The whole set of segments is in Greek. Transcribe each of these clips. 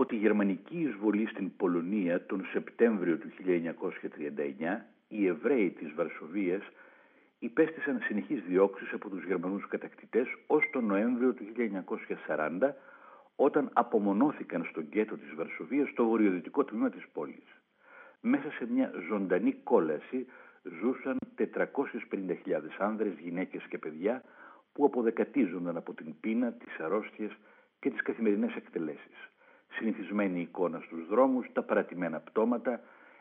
Από τη γερμανική εισβολή στην Πολωνία τον Σεπτέμβριο του 1939, οι Εβραίοι της Βαρσοβίας υπέστησαν συνεχείς διώξεις από τους Γερμανούς κατακτητές ως τον Νοέμβριο του 1940, όταν απομονώθηκαν στο γκέτο της Βαρσοβίας στο βορειοδυτικό τμήμα της πόλης. Μέσα σε μια ζωντανή κόλαση ζούσαν 450.000 άνδρες, γυναίκες και παιδιά που αποδεκατίζονταν από την πείνα, τις αρρώστιες και τις καθημερινές εκτελέσεις. Συνηθισμένη εικόνα στους δρόμους, τα παρατημένα πτώματα,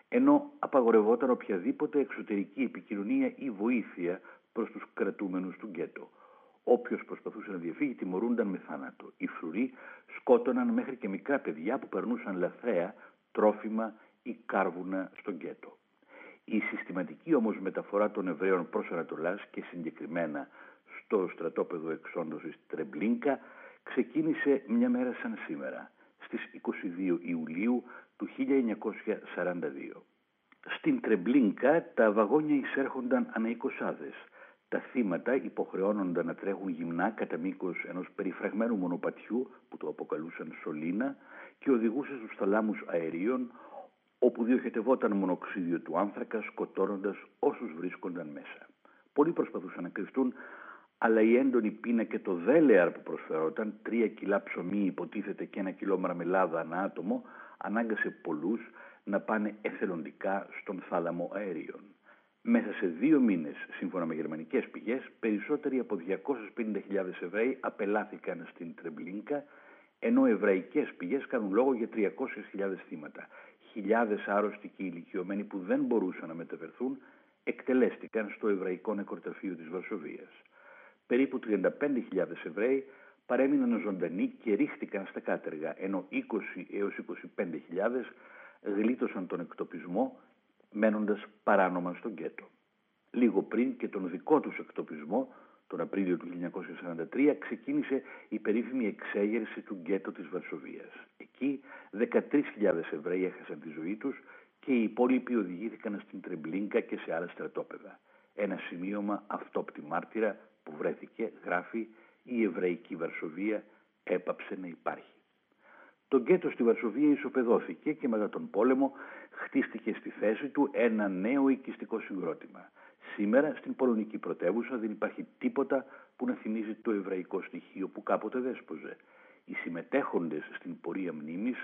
ενώ απαγορευόταν οποιαδήποτε εξωτερική επικοινωνία ή βοήθεια προς τους κρατούμενους του γκέτο. Όποιος προσπαθούσε να διαφύγει τιμωρούνταν με θάνατο. Οι φρουροί σκότωναν μέχρι και μικρά παιδιά που περνούσαν λαθρέα τρόφιμα ή κάρβουνα στο γκέτο. Η συστηματική όμως μεταφορά των Εβραίων προς Ανατολάς και συγκεκριμένα στο στρατόπεδο εξόντωσης Τρεμπλίνκα ξεκίνησε μια μέρα σαν σήμερα, στις 22 Ιουλίου του 1942. Στην Τρεμπλίνκα τα βαγόνια εισέρχονταν ανά Τα θύματα υποχρεώνονταν να τρέχουν γυμνά κατά μήκος ενός περιφραγμένου μονοπατιού που το αποκαλούσαν σωλήνα και οδηγούσε στους θαλάμους αερίων όπου διοχετευόταν μονοξίδιο του άνθρακα σκοτώνοντας όσους βρίσκονταν μέσα. Πολλοί προσπαθούσαν να κρυφτούν αλλά η έντονη πείνα και το δέλεαρ που προσφερόταν, τρία κιλά ψωμί υποτίθεται και ένα κιλό μαρμελάδα ανά άτομο, ανάγκασε πολλούς να πάνε εθελοντικά στον θάλαμο αέριων. Μέσα σε δύο μήνες, σύμφωνα με γερμανικές πηγές, περισσότεροι από 250.000 Εβραίοι απελάθηκαν στην Τρεμπλίνκα, ενώ εβραϊκές πηγές κάνουν λόγο για 300.000 θύματα. Χιλιάδες άρρωστοι και ηλικιωμένοι που δεν μπορούσαν να μεταφερθούν εκτελέστηκαν στο Εβραϊκό Νεκροταφείο της Βαρσοβίας περίπου 35.000 Εβραίοι παρέμειναν ζωντανοί και ρίχτηκαν στα κάτεργα, ενώ 20 έως 25.000 γλίτωσαν τον εκτοπισμό μένοντας παράνομα στον γκέτο. Λίγο πριν και τον δικό τους εκτοπισμό, τον Απρίλιο του 1943, ξεκίνησε η περίφημη εξέγερση του γκέτο της Βαρσοβίας. Εκεί 13.000 Εβραίοι έχασαν τη ζωή τους και οι υπόλοιποι οδηγήθηκαν στην Τρεμπλίνκα και σε άλλα στρατόπεδα. Ένα σημείωμα αυτόπτη μάρτυρα που βρέθηκε, γράφει, η Εβραϊκή Βαρσοβία έπαψε να υπάρχει. Το γκέτο στη Βαρσοβία ισοπεδώθηκε και μετά τον πόλεμο χτίστηκε στη θέση του ένα νέο οικιστικό συγκρότημα. Σήμερα στην πολωνική πρωτεύουσα δεν υπάρχει τίποτα που να θυμίζει το εβραϊκό στοιχείο που κάποτε δέσποζε. Οι συμμετέχοντες στην πορεία μνήμης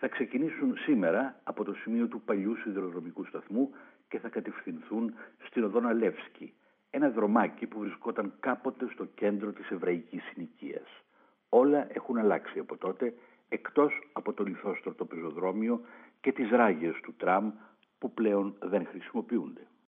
θα ξεκινήσουν σήμερα από το σημείο του παλιού σιδηροδρομικού σταθμού και θα κατευθυνθούν στην οδόνα Λεύσκη, ένα δρομάκι που βρισκόταν κάποτε στο κέντρο της εβραϊκής συνοικίας. Όλα έχουν αλλάξει από τότε, εκτός από το λιθόστρωτο πεζοδρόμιο και τις ράγες του τραμ που πλέον δεν χρησιμοποιούνται.